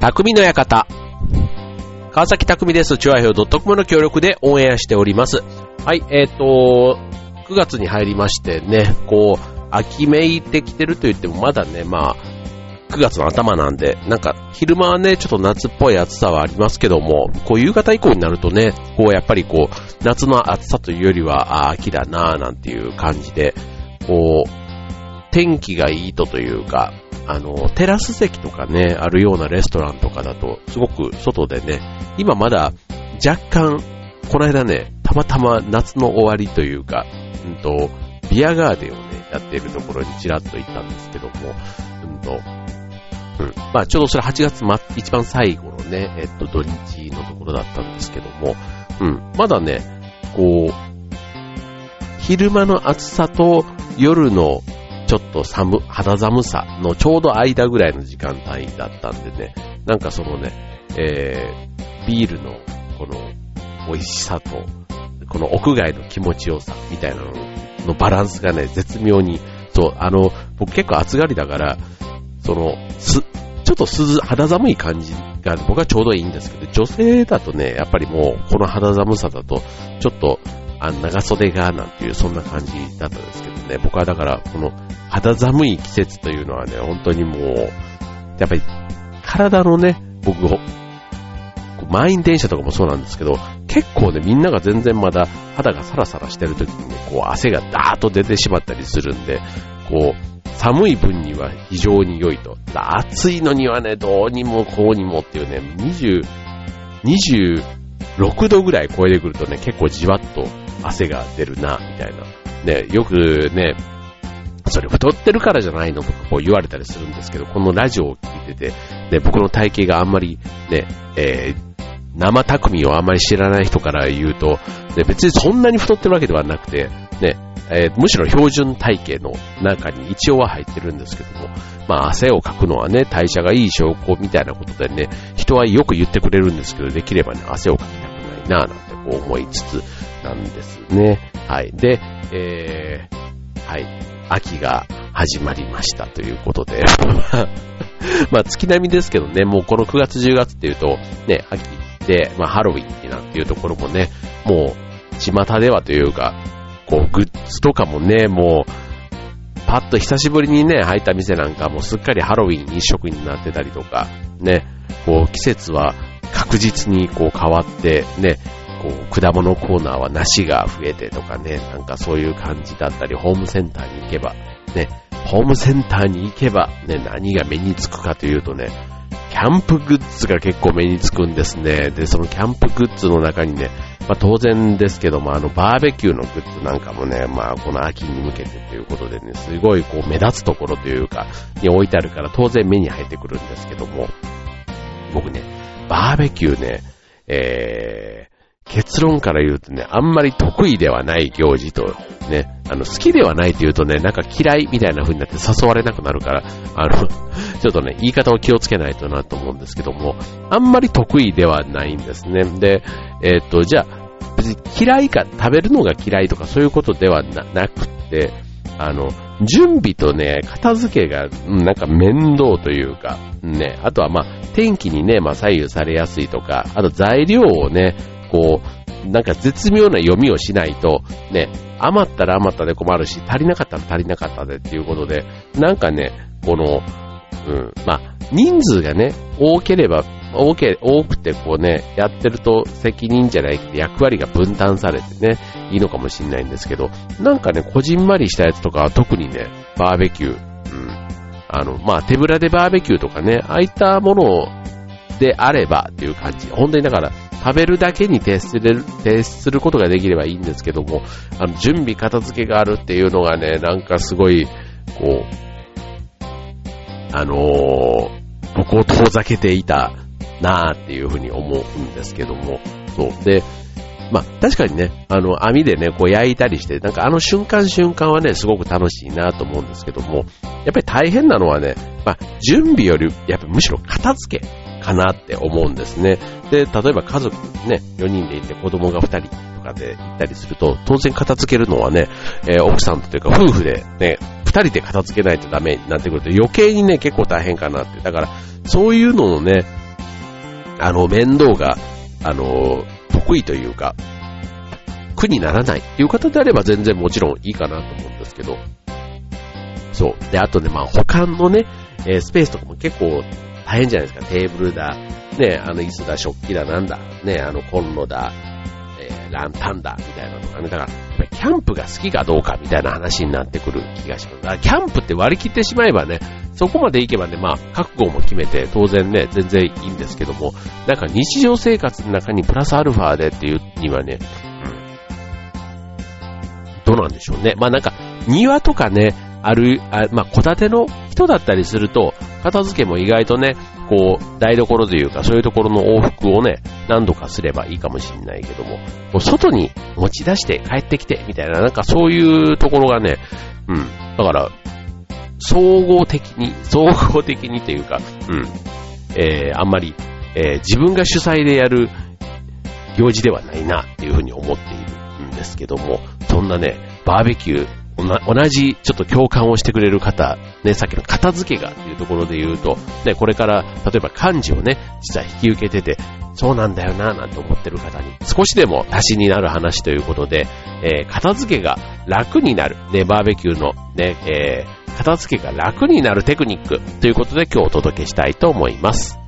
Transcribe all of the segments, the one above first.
匠の館。川崎匠です。チュアヘオ .com の協力でオンエアしております。はい、えっ、と、9月に入りましてね、こう、秋めいてきてると言ってもまだね、まあ、9月の頭なんで、なんか、昼間はね、ちょっと夏っぽい暑さはありますけども、こう、夕方以降になるとね、こう、やっぱりこう、夏の暑さというよりは、あ秋だなぁ、なんていう感じで、こう、天気がいいとというか、あの、テラス席とかね、あるようなレストランとかだと、すごく外でね、今まだ若干、この間ね、たまたま夏の終わりというか、うんと、ビアガーデンをね、やっているところにちらっと行ったんですけども、うんと、うん。まあちょうどそれ8月ま、一番最後のね、えっと土日のところだったんですけども、うん。まだね、こう、昼間の暑さと夜のちょっと寒、肌寒さのちょうど間ぐらいの時間帯だったんでね、なんかそのね、えー、ビールのこの美味しさと、この屋外の気持ちよさみたいなののバランスがね、絶妙に、そう、あの、僕結構暑がりだから、その、す、ちょっと涼、肌寒い感じが僕はちょうどいいんですけど、女性だとね、やっぱりもう、この肌寒さだと、ちょっと、あ長袖が、なんていう、そんな感じだったんですけどね、僕はだから、この、肌寒い季節というのはね、本当にもう、やっぱり、体のね、僕、満員電車とかもそうなんですけど、結構ね、みんなが全然まだ肌がサラサラしてる時にね、こう汗がダーッと出てしまったりするんで、こう、寒い分には非常に良いと。暑いのにはね、どうにもこうにもっていうね、20、26度ぐらい超えてくるとね、結構じわっと汗が出るな、みたいな。ね、よくね、それ太ってるからじゃないのとかこう言われたりするんですけど、このラジオを聞いてて、ね、僕の体型があんまりね、えー生匠をあまり知らない人から言うと、ね、別にそんなに太ってるわけではなくて、ね、えー、むしろ標準体型の中に一応は入ってるんですけども、まあ汗をかくのはね、代謝がいい証拠みたいなことでね、人はよく言ってくれるんですけど、できればね、汗をかきたくないなぁなんてこう思いつつなんですね。はい。で、えー、はい。秋が始まりましたということで、まあ月並みですけどね、もうこの9月10月っていうと、ね、秋で、まあ、ハロウィンなんていうところもね、もう、巷ではというか、こう、グッズとかもね、もう、パッと久しぶりにね、入った店なんかもうすっかりハロウィン一色になってたりとか、ね、こう、季節は確実にこう変わって、ね、こう、果物コーナーは梨が増えてとかね、なんかそういう感じだったり、ホームセンターに行けば、ね、ホームセンターに行けば、ね、何が目につくかというとね、キャンプグッズが結構目につくんですね。で、そのキャンプグッズの中にね、まあ当然ですけども、あのバーベキューのグッズなんかもね、まあこの秋に向けてということでね、すごいこう目立つところというか、に置いてあるから当然目に入ってくるんですけども、僕ね、バーベキューね、えー、結論から言うとね、あんまり得意ではない行事と、ね、あの、好きではないと言うとね、なんか嫌いみたいな風になって誘われなくなるから、あの、ちょっとね、言い方を気をつけないとなと思うんですけども、あんまり得意ではないんですね。で、えー、っと、じゃあ、別に嫌いか、食べるのが嫌いとかそういうことではななくて、あの、準備とね、片付けが、なんか面倒というか、ね、あとはまあ、天気にね、まあ左右されやすいとか、あと材料をね、こう、なんか絶妙な読みをしないと、ね、余ったら余ったで困るし、足りなかったら足りなかったでっていうことで、なんかね、この、うん、まあ、人数がね、多ければ、多け、多くてこうね、やってると責任じゃないけど役割が分担されてね、いいのかもしれないんですけど、なんかね、こじんまりしたやつとかは特にね、バーベキュー、うん、あの、まあ、手ぶらでバーベキューとかね、ああいったものであればっていう感じ。本当にだから、食べるだけに徹する、徹することができればいいんですけども、あの、準備片付けがあるっていうのがね、なんかすごい、こう、あのー、僕を遠ざけていたなーっていうふうに思うんですけども、そう。で、まあ、確かにね、あの、網でね、こう焼いたりして、なんかあの瞬間瞬間はね、すごく楽しいなと思うんですけども、やっぱり大変なのはね、まあ、準備より、やっぱむしろ片付けかなって思うんですね。で、例えば家族ね、4人でいて子供が2人とかで行ったりすると、当然片付けるのはね、えー、奥さんというか夫婦でね、2人で片付けないとダメになってくると余計にね、結構大変かなって。だから、そういうののね、あの、面倒が、あの、得意というか、苦にならないっていう方であれば全然もちろんいいかなと思うんですけど、そう。で、あとね、まあ、保管のね、えー、スペースとかも結構大変じゃないですか。テーブルだ、ね、あの椅子だ、食器だ、なんだ、ね、あのコンロだ、えー、ランタンだ、みたいなのがね、だから、キャンプが好きかどうかみたいな話になってくる気がします。だからキャンプって割り切ってしまえばね、そこまで行けばね、まあ、覚悟も決めて、当然ね、全然いいんですけども、なんか日常生活の中にプラスアルファでっていうにはね、どうなんでしょうね。まあなんか、庭とかね、ある、あまあ、戸建ての人だったりすると、片付けも意外とね、こう、台所というか、そういうところの往復をね、何度かすればいいかもしれないけども、もう外に持ち出して帰ってきて、みたいな、なんかそういうところがね、うん。だから、総合的に、総合的にというか、うん。えー、あんまり、えー、自分が主催でやる行事ではないな、っていうふうに思っているんですけども、そんなね、バーベキュー、同じちょっと共感をしてくれる方、ね、さっきの片付けがっていうところで言うと、ね、これから例えば漢字をね、実は引き受けてて、そうなんだよなぁなんて思ってる方に少しでも足しになる話ということで、えー、片付けが楽になる、ね、バーベキューのね、えー、片付けが楽になるテクニックということで今日お届けしたいと思います。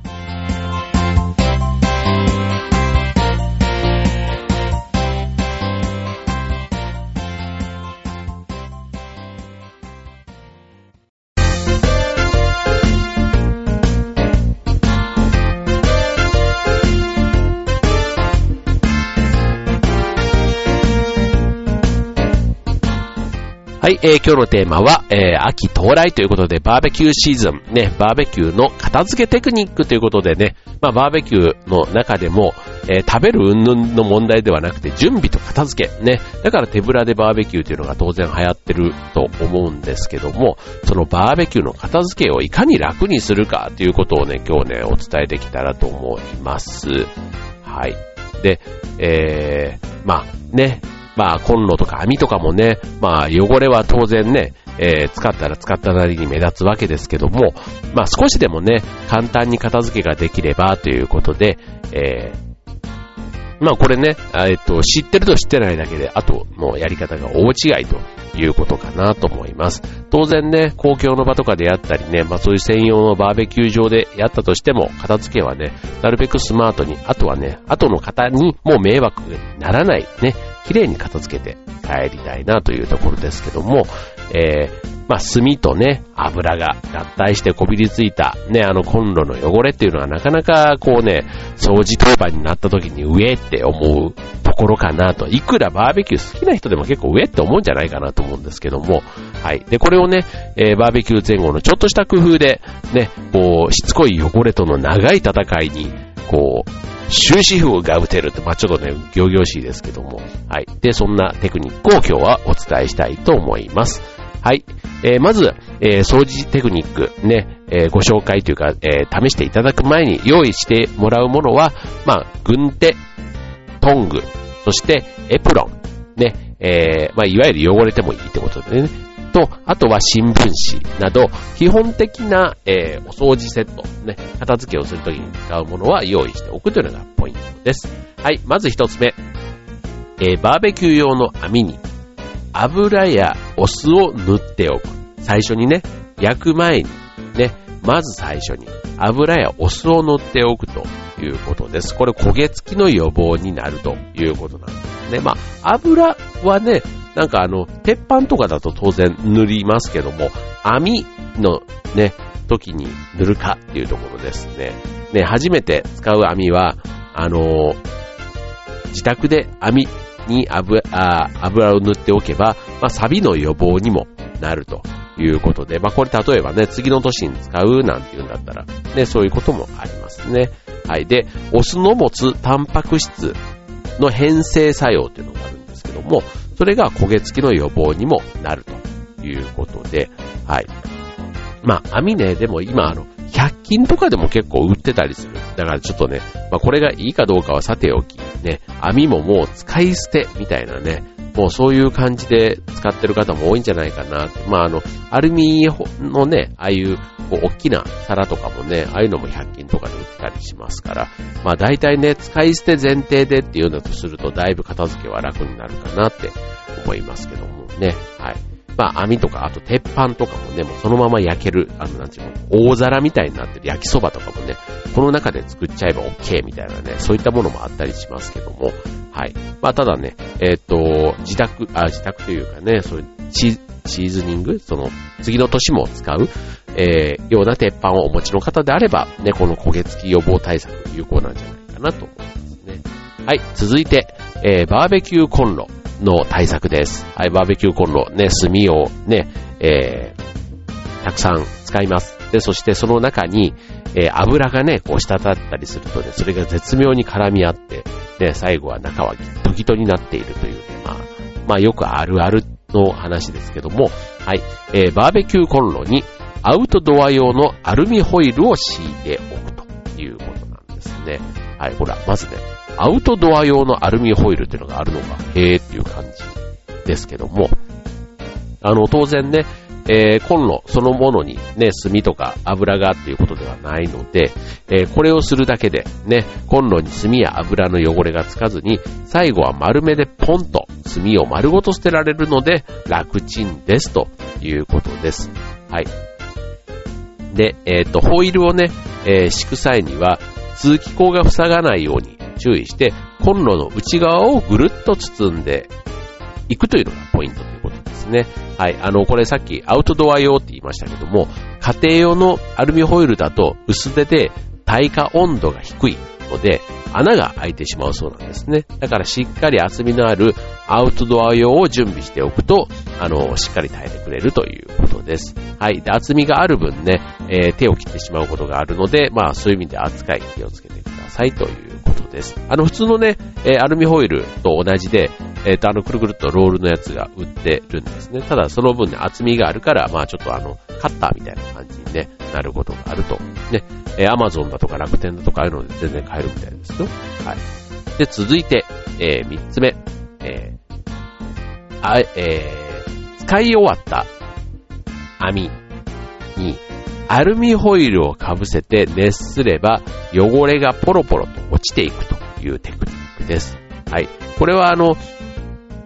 はい、えー、今日のテーマは、えー、秋到来ということで、バーベキューシーズン、ね、バーベキューの片付けテクニックということでね、まあ、バーベキューの中でも、えー、食べる云々の問題ではなくて、準備と片付け、ね、だから手ぶらでバーベキューというのが当然流行ってると思うんですけども、そのバーベキューの片付けをいかに楽にするかということをね、今日ね、お伝えできたらと思います。はい。で、えー、まあね、まあ、コンロとか網とかもね、まあ、汚れは当然ね、えー、使ったら使ったなりに目立つわけですけども、まあ、少しでもね、簡単に片付けができればということで、えー、まあこれね、えっと、知ってると知ってないだけで、あとのやり方が大違いということかなと思います。当然ね、公共の場とかでやったりね、まあそういう専用のバーベキュー場でやったとしても、片付けはね、なるべくスマートに、あとはね、後の方にもう迷惑にならない、ね、綺麗に片付けて帰りたいなというところですけども、えー、まあ、炭とね、油が合体してこびりついた、ね、あのコンロの汚れっていうのはなかなかこうね、掃除当番になった時に上って思うところかなと。いくらバーベキュー好きな人でも結構上って思うんじゃないかなと思うんですけども、はい。で、これをね、えー、バーベキュー前後のちょっとした工夫で、ね、こう、しつこい汚れとの長い戦いに、こう、終止符が打てるって、まあ、ちょっとね、行々しいですけども。はい。で、そんなテクニックを今日はお伝えしたいと思います。はい。えー、まず、えー、掃除テクニック、ね、えー、ご紹介というか、え試していただく前に用意してもらうものは、まあ、軍手、トング、そしてエプロン、ね、えーまあ、いわゆる汚れてもいいってことでね、と、あとは新聞紙など、基本的な、えー、お掃除セット、ね、片付けをするときに使うものは用意しておくというのがポイントです。はい、まず一つ目。えー、バーベキュー用の網に油やお酢を塗っておく。最初にね、焼く前に、ね、まず最初に油やお酢を塗っておくということです。これ焦げ付きの予防になるということなんですね。まあ、油はね、なんかあの、鉄板とかだと当然塗りますけども、網のね、時に塗るかっていうところですね。ね、初めて使う網は、あの、自宅で網に油油を塗っておけば、まあ、錆の予防にもなるということで、まあ、これ例えばね、次の年に使うなんていうんだったら、ね、そういうこともありますね。はい。で、お酢の持つタンパク質の変性作用っていうのがあるんですけども、それが焦げ付きの予防にもなるということで、はい。まあ、網ね、でも今、あの、100均とかでも結構売ってたりする。だからちょっとね、まあ、これがいいかどうかはさておき、ね、網ももう使い捨てみたいなね、もうそういう感じで使ってる方も多いんじゃないかな。まああの、アルミのね、ああいうこう大きな皿とかもね、ああいうのも100均とかで売ってたりしますから、まあ大体ね、使い捨て前提でっていうのとすると、だいぶ片付けは楽になるかなって思いますけどもね。はい。まあ網とか、あと鉄板とかもね、もうそのまま焼ける、あの、なんちゅうの、大皿みたいになってる焼きそばとかもね、この中で作っちゃえば OK みたいなね、そういったものもあったりしますけども、はい。まあただね、えっ、ー、と、自宅、あ、自宅というかね、そういうチチーズニング、その、次の年も使う、えー、ような鉄板をお持ちの方であれば、ね、この焦げ付き予防対策有効なんじゃないかなと思いますね。はい、続いて、えー、バーベキューコンロの対策です。はい、バーベキューコンロ、ね、炭をね、えー、たくさん使います。で、そしてその中に、えー、油がね、こう滴ったりするとね、それが絶妙に絡み合って、で、最後は中はギトギトになっているという、まあ、まあよくあるあるの話ですけども、はい、えー、バーベキューコンロにアウトドア用のアルミホイルを敷いておくということなんですね。はい、ほら、まずね、アウトドア用のアルミホイルっていうのがあるのが、へーっていう感じですけども、あの、当然ね、えー、コンロそのものにね、炭とか油がっていうことではないので、えー、これをするだけでね、コンロに炭や油の汚れがつかずに、最後は丸めでポンと炭を丸ごと捨てられるので、楽ちんですということです。はい。で、えっ、ー、と、ホイールをね、えー、敷く際には、通気口が塞がないように注意して、コンロの内側をぐるっと包んでいくというのがポイントということですね。はい。あの、これさっきアウトドア用って言いましたけども、家庭用のアルミホイルだと薄手で耐火温度が低いので、穴が開いてしまうそうなんですね。だからしっかり厚みのあるアウトドア用を準備しておくと、あの、しっかり耐えてくれるということです。はい。で、厚みがある分ね、えー、手を切ってしまうことがあるので、まあそういう意味で扱い気をつけてくださいということです。あの、普通のね、え、アルミホイルと同じで、えっ、ー、と、あの、くるくるっとロールのやつが売ってるんですね。ただ、その分ね、厚みがあるから、まあちょっとあの、カッターみたいな感じに、ね、なることがあると。ね、えー、アマゾンだとか楽天だとかああいうので全然買えるみたいですよ。はい。で、続いて、えー、三つ目。えー、あ、えー、使い終わった網にアルミホイルをかぶせて熱すれば汚れがポロポロとちていくというテクニックです。はい。これはあの、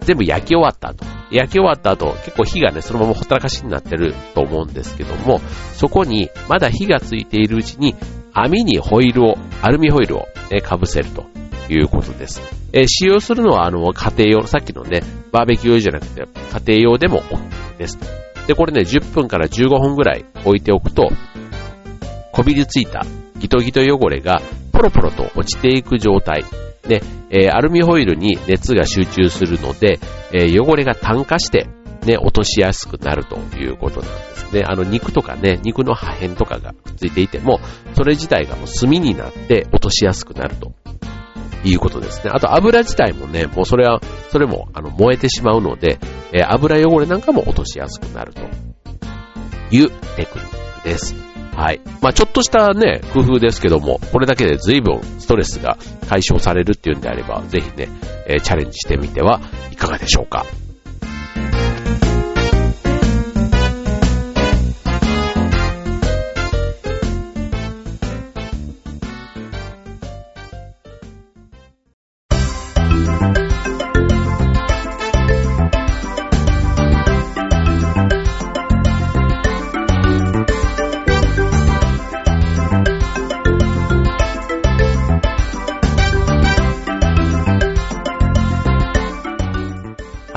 全部焼き終わった後、焼き終わった後、結構火がね、そのままほったらかしになってると思うんですけども、そこにまだ火がついているうちに網にホイールを、アルミホイルを、ね、かぶせるということです。えー、使用するのはあの家庭用、さっきのね、バーベキュー用じゃなくて家庭用でも OK です。で、これね、10分から15分ぐらい置いておくと、こびりついたギトギト汚れがポロポロと落ちていく状態。で、えー、アルミホイルに熱が集中するので、えー、汚れが炭化して、ね、落としやすくなるということなんですね。あの、肉とかね、肉の破片とかがくっついていても、それ自体がもう炭になって落としやすくなるということですね。あと油自体もね、もうそれは、それもあの燃えてしまうので、えー、油汚れなんかも落としやすくなるというテクニックです。はい。まあちょっとしたね、工夫ですけども、これだけで随分ストレスが解消されるっていうんであれば、ぜひね、えー、チャレンジしてみてはいかがでしょうか。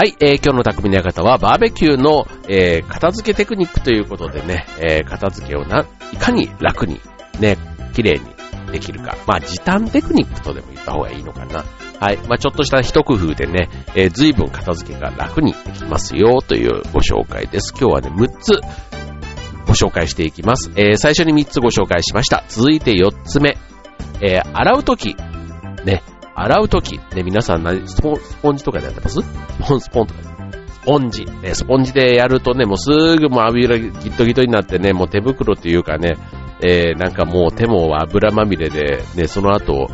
はい、えー、今日の匠の館はバーベキューの、えー、片付けテクニックということでね、えー、片付けをな、いかに楽に、ね、綺麗にできるか。まあ、時短テクニックとでも言った方がいいのかな。はい。まあ、ちょっとした一工夫でね、えー、随分片付けが楽にできますよというご紹介です。今日はね、6つご紹介していきます。えー、最初に3つご紹介しました。続いて4つ目。えー、洗うとき、ね、洗うとき、ね、皆さん何、スポン、ジとかでやってます？スポンスポンとか。スポンジ。ね、スポンジでやるとね、もうすぐもう油ギトギトになってね、もう手袋というかね、えー、なんかもう手も油まみれで、ね、その後、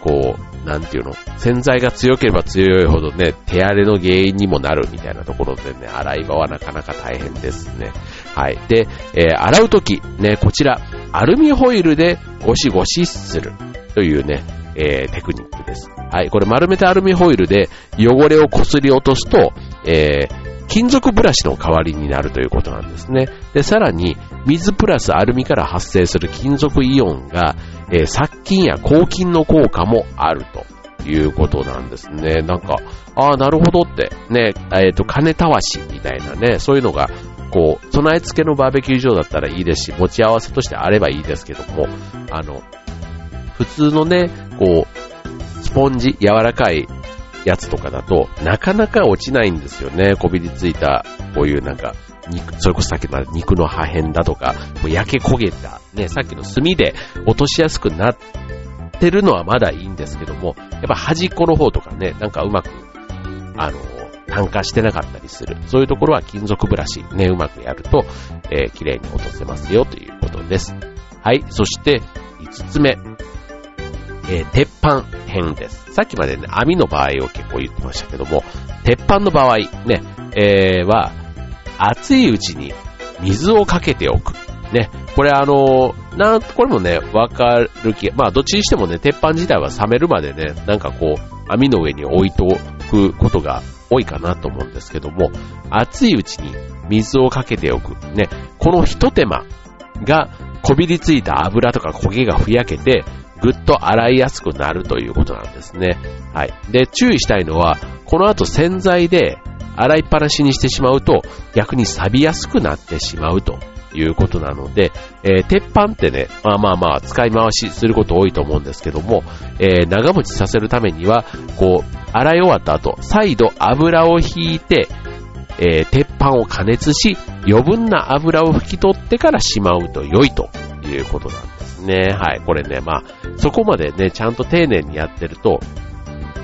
こう、なんていうの、洗剤が強ければ強いほどね、手荒れの原因にもなるみたいなところでね、洗い場はなかなか大変ですね。はい。で、えー、洗うとき、ね、こちら、アルミホイルでゴシゴシするというね、えー、テクニックです。はい。これ丸めたアルミホイルで汚れをこすり落とすと、えー、金属ブラシの代わりになるということなんですね。で、さらに、水プラスアルミから発生する金属イオンが、えー、殺菌や抗菌の効果もあるということなんですね。なんか、ああ、なるほどって、ね、えっ、ー、と、金たわしみたいなね、そういうのが、こう、備え付けのバーベキュー場だったらいいですし、持ち合わせとしてあればいいですけども、あの、普通のね、こう、スポンジ、柔らかいやつとかだと、なかなか落ちないんですよね。こびりついた、こういうなんか、肉、それこそさっきの肉の破片だとか、もう焼け焦げた、ね、さっきの炭で落としやすくなってるのはまだいいんですけども、やっぱ端っこの方とかね、なんかうまく、あの、炭化してなかったりする。そういうところは金属ブラシ、ね、うまくやると、えー、綺麗に落とせますよということです。はい、そして、5つ目。えー、鉄板編です。さっきまでね、網の場合を結構言ってましたけども、鉄板の場合、ね、えー、は、熱いうちに水をかけておく。ね、これあのー、なん、これもね、わかる気、まあどっちにしてもね、鉄板自体は冷めるまでね、なんかこう、網の上に置いておくことが多いかなと思うんですけども、熱いうちに水をかけておく。ね、この一手間がこびりついた油とか焦げがふやけて、ぐっと洗いやすくなるということなんですね。はい。で、注意したいのは、この後洗剤で洗いっぱなしにしてしまうと、逆に錆びやすくなってしまうということなので、えー、鉄板ってね、まあまあまあ、使い回しすること多いと思うんですけども、えー、長持ちさせるためには、こう、洗い終わった後、再度油を引いて、えー、鉄板を加熱し、余分な油を拭き取ってからしまうと良いということなんですね。はい。これね、まあ、そこまでね、ちゃんと丁寧にやってると、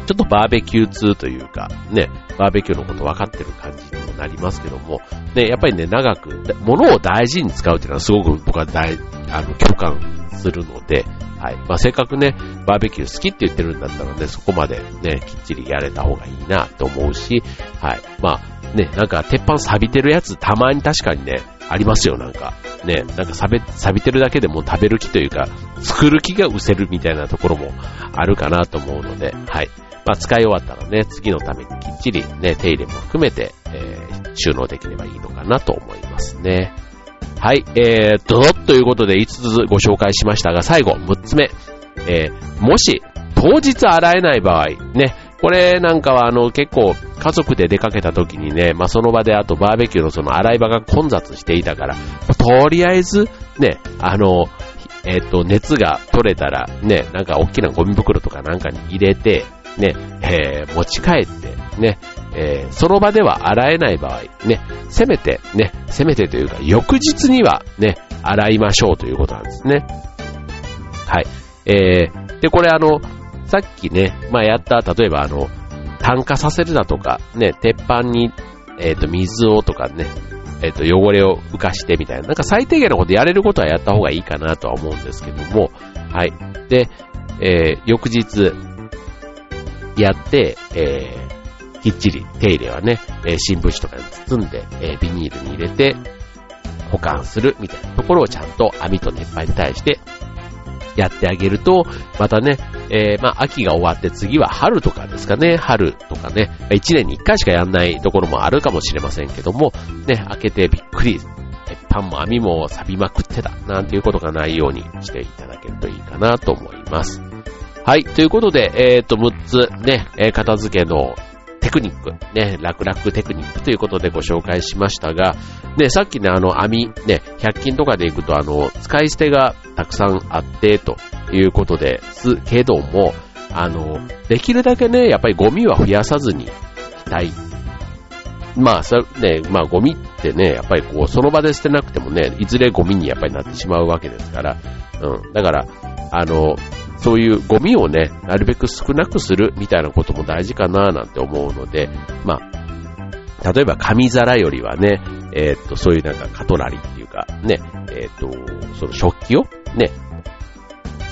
ちょっとバーベキュー通というか、ね、バーベキューのこと分かってる感じにもなりますけども、ね、やっぱりね、長く、物を大事に使うっていうのはすごく僕は大、あの、共感するので、はい。まあ、せっかくね、バーベキュー好きって言ってるんだったらね、そこまでね、きっちりやれた方がいいなと思うし、はい。まあ、ね、なんか鉄板錆びてるやつたまに確かにね、ありますよ、なんか。ね、なんか錆びてるだけでも食べる気というか、作る気が失せるみたいなところもあるかなと思うので、はい。まあ、使い終わったらね、次のためにきっちりね、手入れも含めて、えー、収納できればいいのかなと思いますね。はい、えー、ドドということで5つご紹介しましたが、最後、6つ目。えー、もし、当日洗えない場合、ね、これなんかはあの結構家族で出かけた時にね、まあ、その場であとバーベキューのその洗い場が混雑していたから、とりあえずね、あの、えっ、と、熱が取れたらね、なんか大きなゴミ袋とかなんかに入れて、ね、えー、持ち帰って、ね、えー、その場では洗えない場合、ね、せめて、ね、せめてというか、翌日には、ね、洗いましょうということなんですね。はい。えー、で、これあの、さっきね、まあ、やった、例えばあの、炭化させるだとか、ね、鉄板に、えっ、ー、と、水をとかね、えっ、ー、と、汚れを浮かしてみたいな、なんか最低限のことやれることはやった方がいいかなとは思うんですけども、はい。で、えー、翌日、やって、えー、きっちり手入れはね、えー、新聞紙とかに包んで、えー、ビニールに入れて保管するみたいなところをちゃんと網と鉄板に対してやってあげると、またね、えー、まあ、秋が終わって次は春とかですかね、春とかね、一年に一回しかやんないところもあるかもしれませんけども、ね、開けてびっくり、鉄板も網も錆びまくってた、なんていうことがないようにしていただけるといいかなと思います。はい。ということで、えっ、ー、と、6つね、え、片付けのテクニック、ね、楽々テクニックということでご紹介しましたが、ね、さっきね、あの、網、ね、100均とかで行くと、あの、使い捨てがたくさんあって、ということですけども、あの、できるだけね、やっぱりゴミは増やさずにたい。まあ、そね、まあ、ゴミってね、やっぱりこう、その場で捨てなくてもね、いずれゴミにやっぱりなってしまうわけですから、うん。だから、あの、そういうゴミをね、なるべく少なくするみたいなことも大事かななんて思うので、まあ、例えば紙皿よりはね、えー、っと、そういうなんかカトラリーっていうか、ね、えー、っと、その食器をね、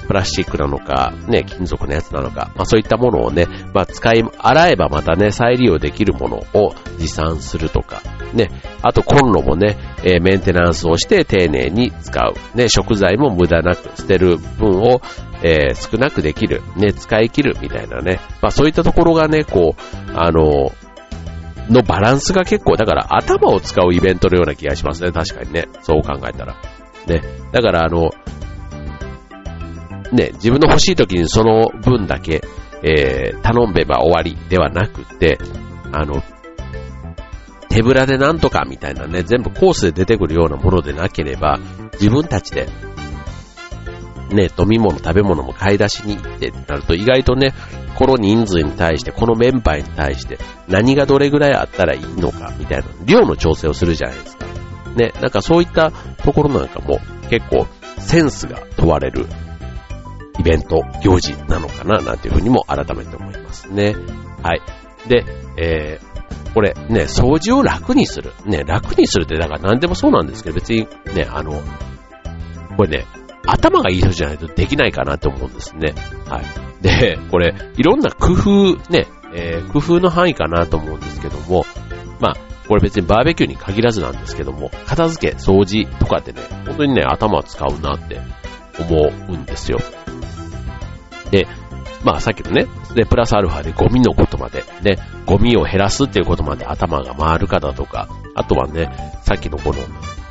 プラスチックなのか、ね、金属のやつなのか、まあそういったものをね、まあ使い、洗えばまたね、再利用できるものを持参するとか、ね、あとコンロもね、えー、メンテナンスをして丁寧に使う。ね、食材も無駄なく捨てる分を、えー、少なくできる。ね、使い切るみたいなね。まあそういったところがね、こう、あの、のバランスが結構、だから頭を使うイベントのような気がしますね。確かにね。そう考えたら。ね。だからあの、ね、自分の欲しい時にその分だけ、えー、頼べば終わりではなくて、あの、手ぶらでなんとかみたいなね、全部コースで出てくるようなものでなければ、自分たちで、ね、飲み物、食べ物も買い出しに行ってなると、意外とね、この人数に対して、このメンバーに対して、何がどれぐらいあったらいいのか、みたいな、量の調整をするじゃないですか。ね、なんかそういったところなんかも、結構、センスが問われるイベント、行事なのかな、なんていうふうにも改めて思いますね。はい。で、えー、これね、掃除を楽にする。ね、楽にするって、だから何でもそうなんですけど、別にね、あの、これね、頭がいい人じゃないとできないかなと思うんですね。はい。で、これ、いろんな工夫、ね、えー、工夫の範囲かなと思うんですけども、まあ、これ別にバーベキューに限らずなんですけども、片付け、掃除とかってね、本当にね、頭を使うなって思うんですよ。で、まあさっきのね、で、プラスアルファでゴミのことまで、ね、ゴミを減らすっていうことまで頭が回るかだとか、あとはね、さっきのこの、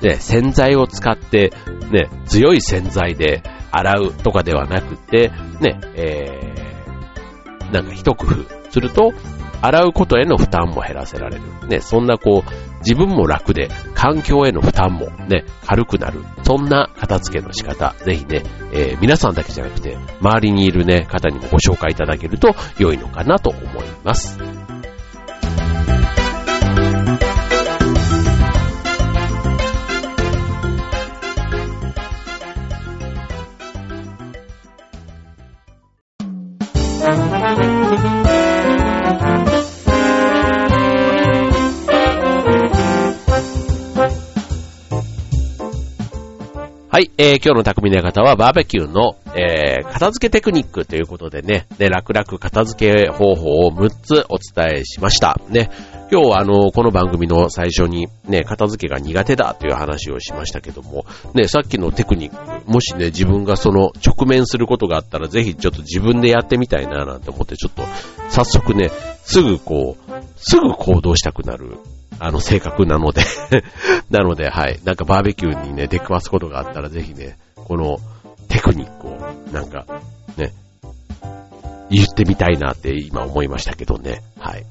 ね、洗剤を使って、ね、強い洗剤で洗うとかではなくて、ね、えー、なんか一工夫すると、洗うことへの負担も減らせられる。ね、そんなこう、自分も楽で、環境への負担もね、軽くなる。そんな片付けの仕方、ぜひね、えー、皆さんだけじゃなくて、周りにいるね、方にもご紹介いただけると良いのかなと思います。はい、えー、今日の匠の方はバーベキューの、えー、片付けテクニックということでね、で、楽々片付け方法を6つお伝えしました。ね、今日はあの、この番組の最初にね、片付けが苦手だという話をしましたけども、ね、さっきのテクニック、もしね、自分がその直面することがあったら、ぜひちょっと自分でやってみたいななんて思って、ちょっと、早速ね、すぐこう、すぐ行動したくなるあの、性格なので なので、はい。なんかバーベキューにね、出くわすことがあったら、ぜひね、このテクニックを、なんか、ね、言ってみたいなって今思いましたけどね。はい。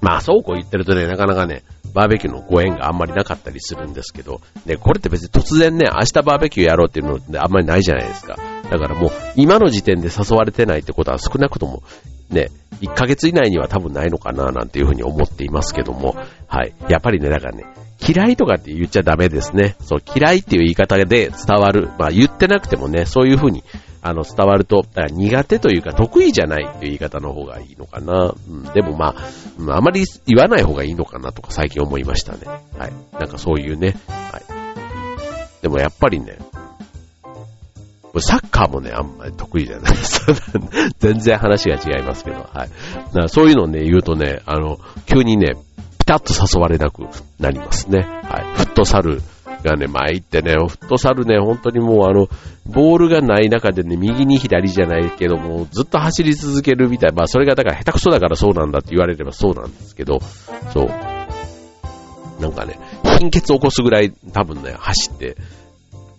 まあ、そうこう言ってるとね、なかなかね、バーベキューのご縁があんまりなかったりするんですけど、ね、これって別に突然ね、明日バーベキューやろうっていうのってあんまりないじゃないですか。だからもう、今の時点で誘われてないってことは少なくとも、ね、1ヶ月以内には多分ないのかななんていうふうに思っていますけども、はい。やっぱりね、だからね、嫌いとかって言っちゃダメですね。そう、嫌いっていう言い方で伝わる。まあ言ってなくてもね、そういうふうに、あの、伝わると、だから苦手というか得意じゃないっていう言い方の方がいいのかな。うん、でもまあ、あまり言わない方がいいのかなとか最近思いましたね。はい。なんかそういうね、はい。でもやっぱりね、サッカーもね、あんまり得意じゃないです。全然話が違いますけど、はい。だからそういうのをね、言うとね、あの、急にね、ピタッと誘われなくなりますね。はい。フットサルがね、前行ってね、フットサルね、本当にもうあの、ボールがない中でね、右に左じゃないけども、ずっと走り続けるみたい。まあ、それがだから下手くそだからそうなんだって言われればそうなんですけど、そう。なんかね、貧血起こすぐらい多分ね、走って、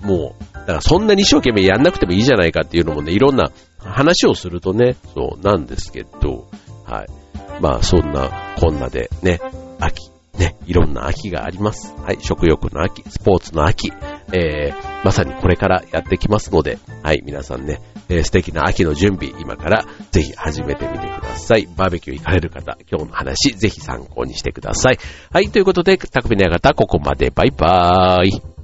もう、だからそんなに一生懸命やんなくてもいいじゃないかっていうのもね、いろんな話をするとね、そうなんですけど、はい。まあそんなこんなでね、秋、ね、いろんな秋があります。はい、食欲の秋、スポーツの秋、えー、まさにこれからやってきますので、はい、皆さんね、えー、素敵な秋の準備、今からぜひ始めてみてください。バーベキュー行かれる方、今日の話、ぜひ参考にしてください。はい、ということで、匠の館、ここまで、バイバーイ。